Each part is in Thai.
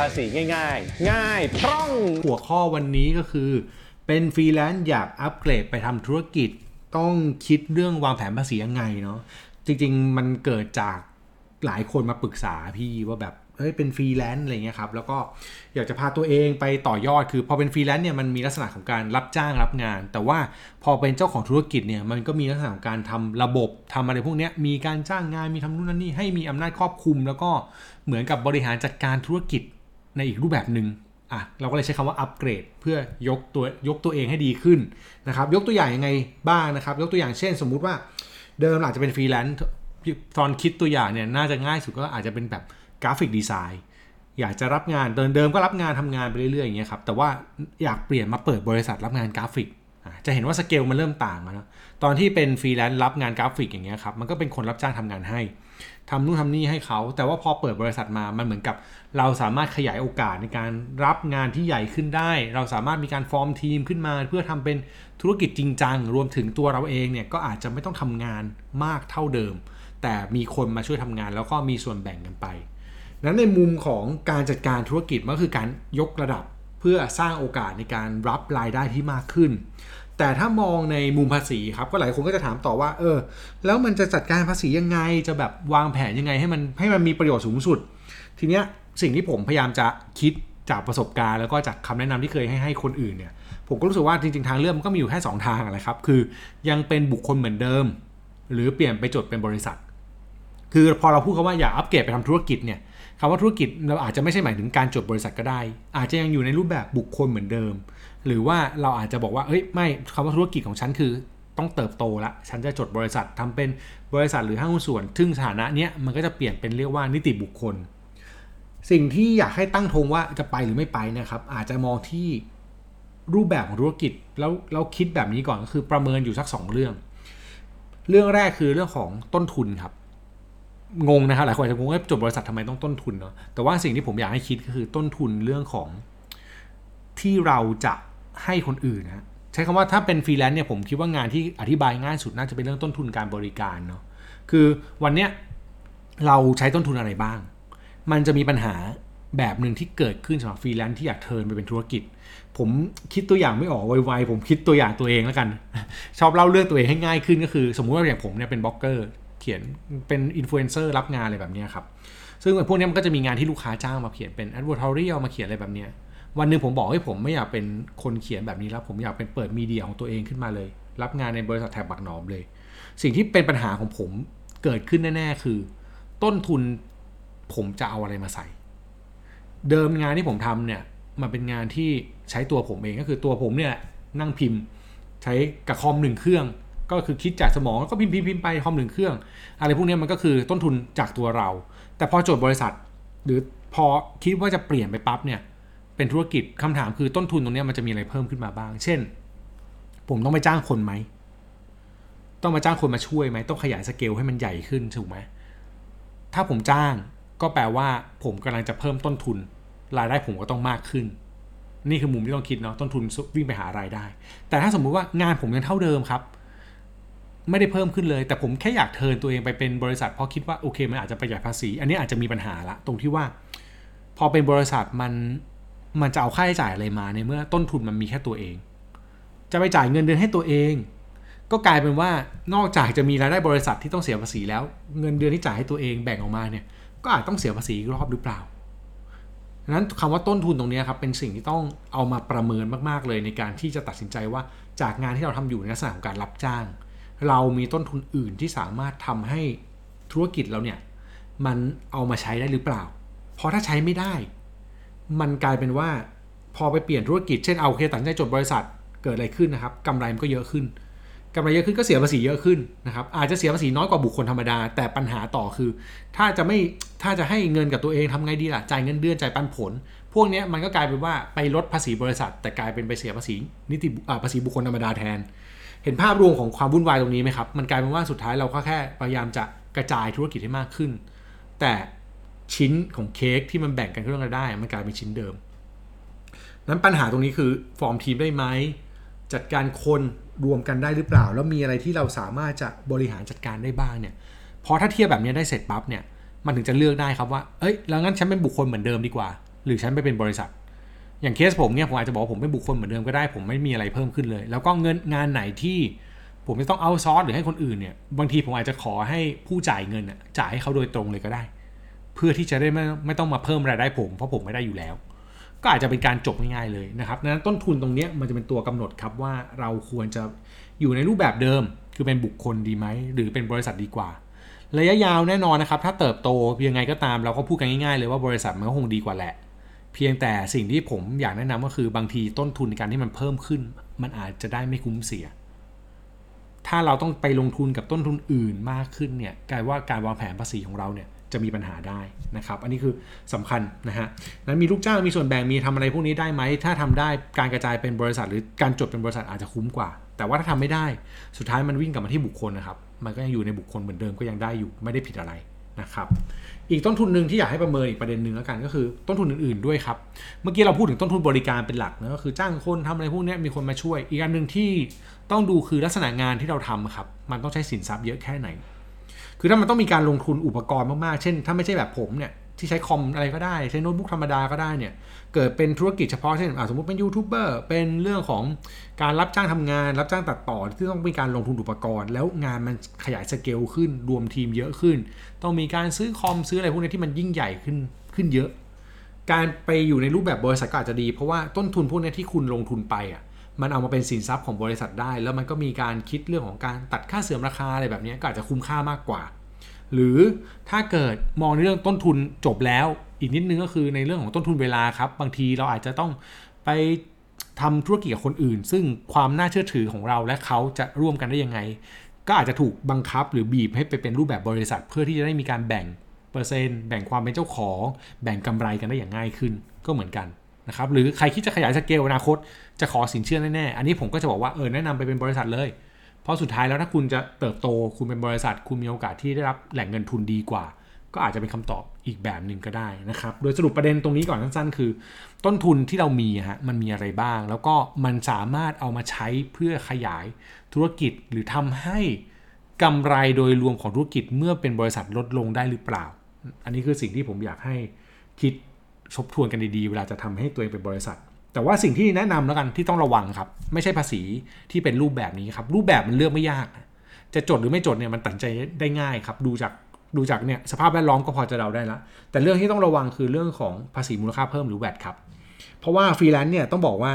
ภาษีง่าย ๆ ง่ายพร่อง หัวข้อวันนี้ก็คือ เป็นฟรีแลนซ์อยากอัปเกรดไปทำธุรกิจ ต้องคิดเรื่องวางแผนภาษียังไงเนาะจริง ๆ มันเกิดจากหลายคนมาปรึกษาพี่ว่าแบบเฮ้ยเป็นฟรีแลนซ์อะไรเงี้ยครับแล้วก็อยากจะพาตัวเองไปต่อยอดคือพอเป็นฟรีแลนซ์เนี่ยมันมีลักษณะของการรับจ้างรับงาน แต่ว่าพอเป็นเจ้าของธุรกิจเนี่ยมันก็มีลักษณะของการทำระบบทำอะไรพวกเนี้ยมีการจ้างงานมีทำนู่นนั่นนี่ให้มีอำนาจครอบคลุม แล้วก็เหมือนกับบริหารจัดการธุรกิจ ในอีกรูปแบบหนึ่งอะเราก็เลยใช้คำว่าอัปเกรดเพื่อยกตัวยกตัวเองให้ดีขึ้นนะครับ ยกตัวอย่างยังไงบ้างนะครับ ยกตัวอย่างเช่น สมมุติว่าเดิมอาจจะเป็นฟรีแลนซ์ตอนคิดตัวอย่างเนี่ยน่าจะง่ายสุดก็อาจจะเป็นแบบ graphic design อยากจะรับงานเดินเดิมก็รับงานทำงานไปเรื่อยๆอย่างเงี้ยครับแต่ว่าอยากเปลี่ยนมาเปิดบริษัทรับงานกราฟิกจะเห็นว่าสเกลมันเริ่มต่างแล้วตอนที่เป็นฟรีแลนซ์รับงานกราฟิกอย่างเงี้ยครับมันก็เป็นคนรับจ้างทำงานให้ ทำนู่นทำนี่ให้เขา แต่ว่าพอเปิดบริษัทมามันเหมือนกับ เราสามารถขยายโอกาสในการรับงานที่ใหญ่ขึ้นได้ เราสามารถมีการฟอร์มทีมขึ้นมา เพื่อทำเป็นธุรกิจจริงจังรวมถึงตัวเราเองเนี่ยก็อาจจะไม่ต้องทำงานมากเท่าเดิม แต่มีคนมาช่วยทำงานแล้วก็มีส่วนแบ่งกันไปนั้นในมุมของการจัดการธุรกิจมันก็คือการยกระดับเพื่อสร้างโอกาสในการรับรายได้ที่มากขึ้น แต่ถ้ามองในมุมภาษีครับก็หลายคนก็จะถามต่อว่า เออ แล้วมันจะจัดการภาษียังไงจะแบบวางแผนยังไงให้มันให้มันมีประโยชน์สูงสุด ทีเนี้ยสิ่งที่ผมพยายามจะคิดจากประสบการณ์ แล้วก็จากคำแนะนำที่เคยให้ให้คนอื่นเนี่ยผมก็รู้สึกว่าจริงๆทางเลือกมันก็มีอยู่แค่ 2 ทางอะไรครับคือยังเป็นบุคคลเหมือนเดิม หรือเปลี่ยนไปจดเป็นบริษัท คือพอเราพูดคำว่าอยากอัปเกรดไปทำธุรกิจเนี่ยคำว่าธุรกิจเราอาจจะไม่ใช่หมายถึงการจดบริษัทก็ได้ อาจจะยังอยู่ในรูปแบบบุคคลเหมือนเดิม หรือว่าเราอาจจะบอกว่าเอ้ยไม่คำว่าธุรกิจของฉันคือต้องเติบโตละฉันจะจดบริษัททำเป็นบริษัทหรือห้างหุ้นส่วน ซึ่งสถานะเนี้ยมันก็จะเปลี่ยนเป็นเรียกว่านิติบุคคล สิ่งที่อยากให้ตั้งธงว่าจะไปหรือไม่ไปนะครับอาจจะมองที่รูปแบบของธุรกิจแล้วเราคิดแบบนี้ก่อนก็คือประเมินอยู่สักสองเรื่อง เรื่องแรกคือเรื่องของต้นทุนครับงงนะครับหลายคนอาจจะงงว่าจดบริษัททำไมต้องต้นทุนเนาะแต่ว่าสิ่งที่ผมอยากให้คิดก็คือต้นทุนเรื่องของที่เราจะ ให้คนอื่นนะใช้คำว่าถ้าเป็นฟรีแลนซ์เนี่ยผมคิดว่างานที่อธิบายง่ายสุดน่าจะเป็นเรื่องต้นทุนการบริการเนาะคือวันเนี้ยเราใช้ต้นทุนอะไรบ้าง มันจะมีปัญหาแบบหนึ่งที่เกิดขึ้นสำหรับฟรีแลนซ์ที่อยาก turn ไปเป็นธุรกิจ ผมคิดตัวอย่างไม่ออกไวๆผมคิดตัวอย่างตัวเองแล้วกัน ชอบเล่าเรื่องตัวเองให้ง่ายขึ้นก็คือ สมมุติว่าอย่างผมเนี่ยเป็นบล็อกเกอร์เขียนเป็นอินฟลูเอนเซอร์รับงานอะไรแบบนี้ครับซึ่งพวกนี้มันก็จะมีงานที่ลูกค้าจ้างมาเขียนเป็น advertorial มาเขียนอะไรแบบนี้ วันหนึ่งผมบอกให้ผมไม่อยากเป็นคนเขียนแบบนี้แล้วผมอยากเป็นเปิดมีเดียของตัวเองขึ้นมาเลย รับงานในบริษัทแถบบักหนอมเลย สิ่งที่เป็นปัญหาของผมเกิดขึ้นแน่ๆคือ ต้นทุนผมจะเอาอะไรมาใส่ เดิมงานที่ผมทำเนี่ยมาเป็นงานที่ใช้ตัวผมเองก็คือตัวผมเนี่ยนั่งพิมพ์ ใช้กับคอมหนึ่งเครื่อง ก็คือคิดจากสมองก็พิมพ์พิมพ์พิมพ์ไปคอมหนึ่งเครื่อง อะไรพวกนี้มันก็คือต้นทุนจากตัวเรา แต่พอจดบริษัท หรือพอคิดว่าจะเปลี่ยนไปปั๊บเนี่ย เป็นธุรกิจคำถามคือต้นทุนตรงนี้มันจะมีอะไรเพิ่มขึ้นมาบ้าง เช่น ผมต้องไปจ้างคนไหม ต้องมาจ้างคนมาช่วยไหม ต้องขยายสเกลให้มันใหญ่ขึ้นถูกไหมถ้าผมจ้างก็แปลว่าผมกำลังจะเพิ่มต้นทุน รายได้ผมก็ต้องมากขึ้น นี่คือมุมที่ต้องคิดเนาะต้นทุนวิ่งไปหารายได้ แต่ถ้าสมมุติว่างานผมยังเท่าเดิมครับไม่ได้เพิ่มขึ้นเลย แต่ผมแค่อยากเทินตัวเองไปเป็นบริษัทเพราะคิดว่าโอเคมันอาจจะประหยัดภาษี อันนี้อาจจะมีปัญหาละ ตรงที่ว่า พอเป็นบริษัทมัน มันจะเอาค่าใช้จ่ายอะไรมาในเมื่อต้นทุนมันมีแค่ตัวเอง จะไปจ่ายเงินเดือนให้ตัวเอง ก็กลายเป็นว่านอกจากจะมีรายได้บริษัทที่ต้องเสียภาษีแล้ว เงินเดือนที่จ่ายให้ตัวเองแบ่งออกมาเนี่ยก็อาจต้องเสียภาษีอีกรอบหรือเปล่าดังนั้นคำว่าต้นทุนตรงนี้ครับเป็นสิ่งที่ต้องเอามาประเมินมากๆเลยในการที่จะตัดสินใจว่าจากงานที่เราทำอยู่ในลักษณะของการรับจ้าง เรามีต้นทุนอื่นที่สามารถทำให้ธุรกิจเราเนี่ยมันเอามาใช้ได้หรือเปล่า เพราะถ้าใช้ไม่ได้ มันกลายเป็นว่าพอไปเปลี่ยนธุรกิจเช่นเอาโอเคตัดใจจดบริษัทเกิดอะไรขึ้นนะครับกำไรมันก็เยอะขึ้นกำไรเยอะขึ้นก็เสียภาษีเยอะขึ้นนะครับอาจจะเสียภาษีน้อยกว่าบุคคลธรรมดา แต่ปัญหาต่อคือ ถ้าจะไม่ถ้าจะให้เงินกับตัวเองทำไงดีล่ะจ่ายเงินเดือนจ่ายปันผล พวกนี้มันก็กลายเป็นว่าไปลดภาษีบริษัท แต่กลายเป็นไปเสียภาษีนิติภาษีบุคคลธรรมดาแทน เห็นภาพรวมของความวุ่นวายตรงนี้ไหมครับมันกลายเป็นว่าสุดท้ายเราก็แค่พยายามจะกระจายธุรกิจให้มากขึ้น แต่ ชิ้นของเค้กที่มันแบ่งกันเรื่องรายได้ มันกลายเป็นชิ้นเดิม นั้นปัญหาตรงนี้คือฟอร์มทีมได้ไหมจัดการคนรวมกันได้หรือเปล่า แล้วมีอะไรที่เราสามารถจะบริหารจัดการได้บ้างเนี่ยพอถ้าเทียบแบบนี้ได้เสร็จปั๊บเนี่ยมันถึงจะเลือกได้ครับว่าเอ้ยแล้วงั้นฉันเป็นบุคคลเหมือนเดิมดีกว่า หรือฉันไปเป็นบริษัท อย่างเคสผมเนี่ยผมอาจจะบอกว่าผมเป็นบุคคลเหมือนเดิมก็ได้ ผมไม่มีอะไรเพิ่มขึ้นเลย แล้วก็เงินงานไหนที่ผมจะต้องเอาซอสหรือให้คนอื่นเนี่ยบางทีผมอาจจะขอให้ผู้จ่ายเงินจ่ายให้เขาโดยตรงเลยก็ได้ พื่อที่จะได้ไม่ไม่ต้องมาเพิ่มรายได้ผม เพราะผมไม่ได้อยู่แล้ว ก็อาจจะเป็นการจบง่ายๆเลยนะครับดังนั้นต้นทุนตรงนี้มันจะเป็นตัวกำหนดครับว่าเราควรจะอยู่ในรูปแบบเดิม คือเป็นบุคคลดีไหมหรือเป็นบริษัทดีกว่า ระยะยาวแน่นอนนะครับ ถ้าเติบโตยังไงก็ตามเราก็พูดกันง่ายๆ เลยว่าบริษัทมันก็คงดีกว่าแหละ เพียงแต่สิ่งที่ผมอยากแนะนำก็คือบางทีต้นทุนในการที่มันเพิ่มขึ้น มันอาจจะได้ไม่คุ้มเสียถ้าเราต้องไปลงทุนกับต้นทุนอื่นมากขึ้นเนี่ยกลายว่าการวางแผนภาษีของเราเนี่ย จะมีปัญหาได้นะครับ อันนี้คือสำคัญนะฮะนั้นมีลูกจ้างมีส่วนแบ่งมีทำอะไรพวกนี้ได้ไหม ถ้าทำได้การกระจายเป็นบริษัท หรือการจดเป็นบริษัทอาจจะคุ้มกว่า แต่ว่าถ้าทำไม่ได้ สุดท้ายมันวิ่งกลับมาที่บุคคลนะครับ มันก็ยังอยู่ในบุคคลเหมือนเดิมก็ยังได้อยู่ไม่ได้ผิดอะไรนะครับ อีกต้นทุนหนึ่งที่อยากให้ประเมินอีกประเด็นหนึ่งแล้วกันก็คือต้นทุนอื่นๆด้วยครับ เมื่อกี้เราพูดถึงต้นทุนบริการเป็นหลักนะก็คือจ้างคนทำอะไรพวกนี้มีคนมาช่วย อีกอันหนึ่งที่ต้องดูคือลักษณะงานที่เราทำครับ มันต้องใช้สินทรัพย์เยอะแค่ไหน คือถ้ามันต้องมีการลงทุนอุปกรณ์มากๆ เช่น ถ้าไม่ใช่แบบผมเนี่ยที่ใช้คอมอะไรก็ได้ ใช้โน้ตบุ๊กธรรมดาก็ได้เนี่ยเกิดเป็นธุรกิจเฉพาะเช่นสมมติเป็นยูทูบเบอร์เป็นเรื่องของการรับจ้างทำงาน รับจ้างตัดต่อที่ต้องมีการลงทุนอุปกรณ์ แล้วงานมันขยายสเกลขึ้น รวมทีมเยอะขึ้น ต้องมีการซื้อคอมซื้ออะไรพวกนี้ที่มันยิ่งใหญ่ขึ้นขึ้นเยอะ การไปอยู่ในรูปแบบบริษัทก็อาจจะดี เพราะว่าต้นทุนพวกนี้ที่คุณลงทุนไปอะ มันเอามาเป็นสินทรัพย์ของบริษัทได้ แล้วมันก็มีการคิดเรื่องของการตัดค่าเสื่อมราคาอะไรแบบนี้ก็อาจจะคุ้มค่ามากกว่า หรือถ้าเกิดมองในเรื่องต้นทุนจบแล้ว อีกนิดนึงก็คือในเรื่องของต้นทุนเวลาครับ บางทีเราอาจจะต้องไปทำธุรกิจกับคนอื่น ซึ่งความน่าเชื่อถือของเราและเขาจะร่วมกันได้ยังไง ก็อาจจะถูกบังคับหรือบีบให้ไปเป็นรูปแบบบริษัท เพื่อที่จะได้มีการแบ่งเปอร์เซ็นต์แบ่งความเป็นเจ้าของ แบ่งกำไรกันได้อย่างง่ายขึ้นก็เหมือนกัน นะครับหรือใครคิดจะขยายสเกลอนาคตจะขอสินเชื่อแน่ๆอันนี้ผมก็จะบอกว่าเออแนะนำไปเป็นบริษัทเลย เพราะสุดท้ายแล้วถ้าคุณจะเติบโตคุณเป็นบริษัท คุณมีโอกาสที่ได้รับแหล่งเงินทุนดีกว่า ก็อาจจะเป็นคำตอบอีกแบบหนึ่งก็ได้นะครับโดยสรุปประเด็นตรงนี้ก่อนสั้นๆ คือ ต้นทุนที่เรามีฮะมันมีอะไรบ้าง แล้วก็มันสามารถเอามาใช้เพื่อขยายธุรกิจหรือทำให้กำไรโดยรวมของธุรกิจเมื่อเป็นบริษัทลดลงได้หรือเปล่า อันนี้คือสิ่งที่ผมอยากให้คิด ทบทวนกันดีๆ เวลาจะทำให้ตัวเองเป็นบริษัท แต่ว่าสิ่งที่แนะนำแล้วกันที่ต้องระวังครับ ไม่ใช่ภาษีที่เป็นรูปแบบนี้ครับ รูปแบบมันเลือกไม่ยาก จะจดหรือไม่จดเนี่ยมันตัดใจได้ง่ายครับ ดูจากดูจากเนี่ยสภาพแวดล้อมก็พอจะเดาได้แล้วแต่เรื่องที่ต้องระวังคือเรื่องของภาษีมูลค่าเพิ่มหรือ VAT ครับ เพราะว่าฟรีแลนซ์เนี่ยต้องบอกว่า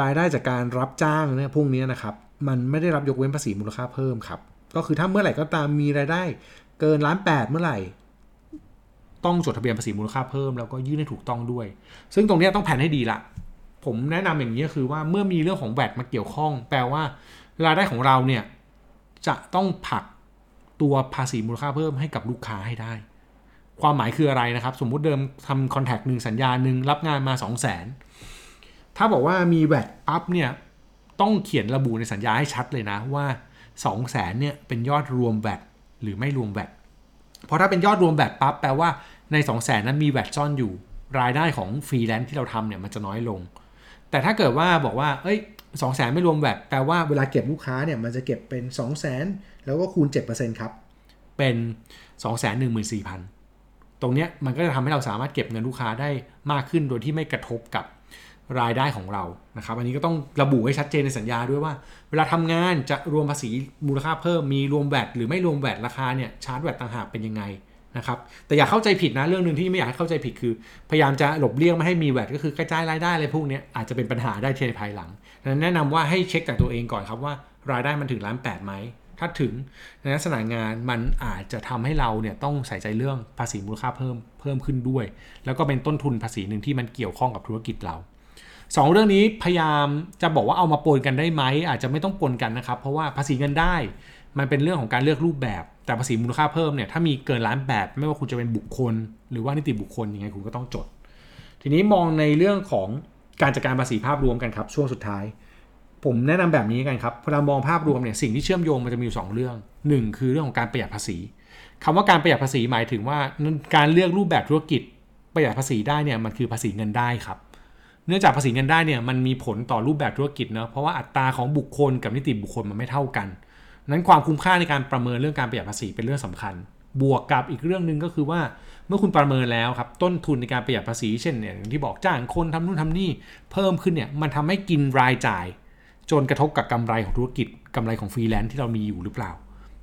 รายได้จากการรับจ้างเนี่ยพวกนี้นะครับมันไม่ได้รับยกเว้นภาษีมูลค่าเพิ่มครับก็คือถ้าเมื่อไหร่ก็ตามมีรายได้เกินล้านแปดเมื่อไหร่ ต้องจดทะเบียนภาษีมูลค่าเพิ่มแล้วก็ยื่นให้ถูกต้องด้วย ซึ่งตรงนี้ต้องแผนให้ดีละผมแนะนำอย่างนี้คือว่าเมื่อมีเรื่องของแวดมาเกี่ยวข้อง แปลว่ารายได้ของเราเนี่ยจะต้องผลักตัวภาษีมูลค่าเพิ่มให้กับลูกค้าให้ได้ ความหมายคืออะไรนะครับ สมมุติเดิมทำคอนแทคหนึ่งสัญญาหนึ่งรับงานมา 2 0 0 0 0 0 ถ้าบอกว่ามีแวดปั๊บเนี่ยต้องเขียนระบุในสัญญาให้ชัดเลยนะว่า 2 0 0 0 0 0เนี่ยเป็นยอดรวมแวดหรือไม่รวมแวดเพราะถ้าเป็นยอดรวมแวดปั๊บแปลว่า ใน 2 0 0 0 0 0นั้นมี VAT ซ่อนอยู่ รายได้ของฟรีแลนซ์ที่เราทำเนี่ยมันจะน้อยลง แต่ถ้าเกิดว่าบอกว่า เอ้ยสองแสนไม่รวม VAT แปลว่าเวลาเก็บลูกค้าเนี่ยมันจะเก็บเป็น 2 0 0แสนแล้วก็คูณ 7%ครับ เป็น 2 1 4 0 0 0 ตรงเนี้ยมันก็จะทำให้เราสามารถเก็บเงินลูกค้าได้มากขึ้นโดยที่ไม่กระทบกับรายได้ของเรานะครับ อันนี้ก็ต้องระบุให้ชัดเจนในสัญญาด้วยว่า เวลาทำงานจะรวมภาษีมูลค่าเพิ่มมีรวมแวดหรือไม่รวมแวดราคาเนี่ยชาร์จแวดต่างหากเป็นยังไง นะครับแต่อย่าเข้าใจผิดนะเรื่องหนึ่งที่ไม่อยากให้เข้าใจผิดคือ พยายามจะหลบเลี่ยงไม่ให้มีแวดก็คือกระจายรายได้อะไรพวกนี้อาจจะเป็นปัญหาได้ในภายหลังดังนั้นแนะนำว่าให้เช็คจากตัวเองก่อนครับว่ารายได้มันถึงล้านแปดไหมถ้าถึงในลักษณะงานมันอาจจะทำให้เราเนี่ยต้องใส่ใจเรื่องภาษีมูลค่าเพิ่มเพิ่มขึ้นด้วย แล้วก็เป็นต้นทุนภาษีหนึ่งที่มันเกี่ยวข้องกับธุรกิจเราสองเรื่องนี้พยายามจะบอกว่าเอามาปนกันได้ไหมอาจจะไม่ต้องปนกันนะครับ เพราะว่าภาษีเงินได้ มันเป็นเรื่องของการเลือกรูปแบบ แต่ภาษีมูลค่าเพิ่มเนี่ยถ้ามีเกินล้านแบบไม่ว่าคุณจะเป็นบุคคล หรือว่านิติบุคคลยังไงคุณก็ต้องจด ทีนี้มองในเรื่องของการจัดการภาษีภาพรวมกันครับช่วงสุดท้าย ผมแนะนำแบบนี้กันครับพอเรามองภาพรวมเนี่ยสิ่งที่เชื่อมโยงมันจะมีอยู่สองเรื่องหนึ่งคือเรื่องของการประหยัดภาษีคำว่าการประหยัดภาษีหมายถึงว่าการเลือกรูปแบบธุรกิจประหยัดภาษีได้เนี่ยมันคือภาษีเงินได้ครับเนื่องจากภาษีเงินได้เนี่ยมันมีผลต่อรูปแบบธุรกิจเนาะเพราะว่าอัตราของบุคคลกับนิติบุคคลมันไม่เท่ากัน นั้นความคุ้มค่าในการประเมินเรื่องการประหยัดภาษีเป็นเรื่องสำคัญ บวกกับอีกเรื่องหนึ่งก็คือว่าเมื่อคุณประเมินแล้วครับต้นทุนในการประหยัดภาษีเช่นเนี่ยอย่างที่บอกจ้างคนทำนู่นทำนี่เพิ่มขึ้นเนี่ยมันทำให้กินรายจ่าย จนกระทบกับกำไรของธุรกิจกำไรของฟรีแลนซ์ที่เรามีอยู่หรือเปล่า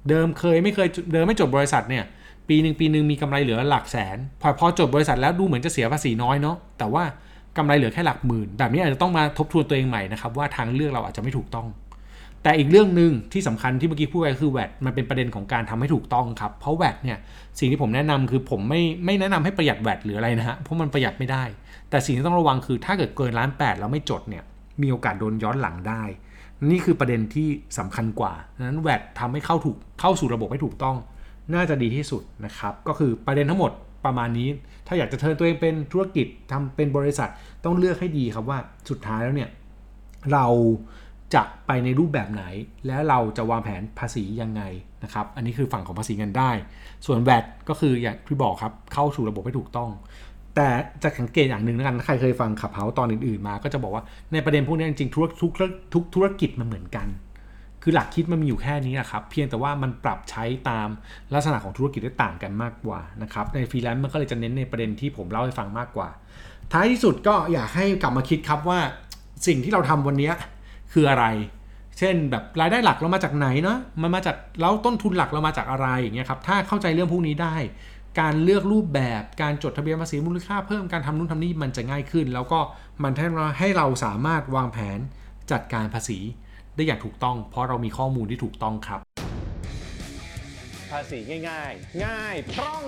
เดิมเคยไม่เคยเดิมไม่จดบริษัทเนี่ยปีหนึ่งปีหนึ่งมีกำไรเหลือหลักแสน พอพอจดบริษัทแล้วดูเหมือนจะเสียภาษีน้อยเนาะแต่ว่ากำไรเหลือแค่หลักหมื่น แบบนี้อาจจะต้องมาทบทวนตัวเองใหม่นะครับว่าทางเลือกเราอาจจะไม่ถูกต้อง แต่อีกเรื่องหนึ่งที่สำคัญที่เมื่อกี้พูดไปคือแวดมันเป็นประเด็นของการทำให้ถูกต้องครับ เพราะแวดเนี่ยสิ่งที่ผมแนะนำคือผมไม่ไม่แนะนำให้ประหยัดแวดหรืออะไรนะฮะเพราะมันประหยัดไม่ได้ แต่สิ่งที่ต้องระวังคือถ้าเกิดเกินล้านแปดแล้วไม่จดเนี่ยมีโอกาสโดนย้อนหลังได้ นี่คือประเด็นที่สำคัญกว่าดังนั้นแวดทำให้เข้าถูกเข้าสู่ระบบให้ถูกต้อง น่าจะดีที่สุดนะครับก็คือประเด็นทั้งหมดประมาณนี้ ถ้าอยากจะเทิร์นตัวเองเป็นธุรกิจทำเป็นบริษัทต้องเลือกให้ดีครับว่าสุดท้ายแล้วเนี่ยเรา จะไปในรูปแบบไหน แล้วเราจะวางแผนภาษียังไงนะครับ อันนี้คือฝั่งของภาษีเงินได้ ส่วนแวดก็คืออย่างที่บอกครับ เข้าสู่ระบบให้ถูกต้อง แต่จะสังเกตอย่างหนึ่งแล้วกันถ้าใครเคยฟังขับเฮาตอนอื่นๆมา ก็จะบอกว่าในประเด็นพวกนี้จริงๆทุกทุกทุกธุรกิจมันเหมือนกัน คือหลักคิดมันมีอยู่แค่นี้นะครับ เพียงแต่ว่ามันปรับใช้ตามลักษณะของธุรกิจได้ต่างกันมากกว่านะครับ ในฟรีแลนซ์มันก็เลยจะเน้นในประเด็นที่ผมเล่าให้ฟังมากกว่า ท้ายที่สุดก็อยากให้กลับมาคิดครับว่าสิ่งที่เราทำวันนี้ คืออะไร เช่นแบบรายได้หลักเรามาจากไหนเนาะมันมาจากแล้วต้นทุนหลักเรามาจากอะไรอย่างเงี้ยครับถ้าเข้าใจเรื่องพวกนี้ได้ การเลือกรูปแบบการจดทะเบียนภาษีมูลค่าเพิ่มการทำนู่นทำนี่มันจะง่ายขึ้น แล้วก็มันให้เราให้เราสามารถวางแผนจัดการภาษีได้อย่างถูกต้อง เพราะเรามีข้อมูลที่ถูกต้องครับ ภาษีง่าย ๆ ง่ายพร่อง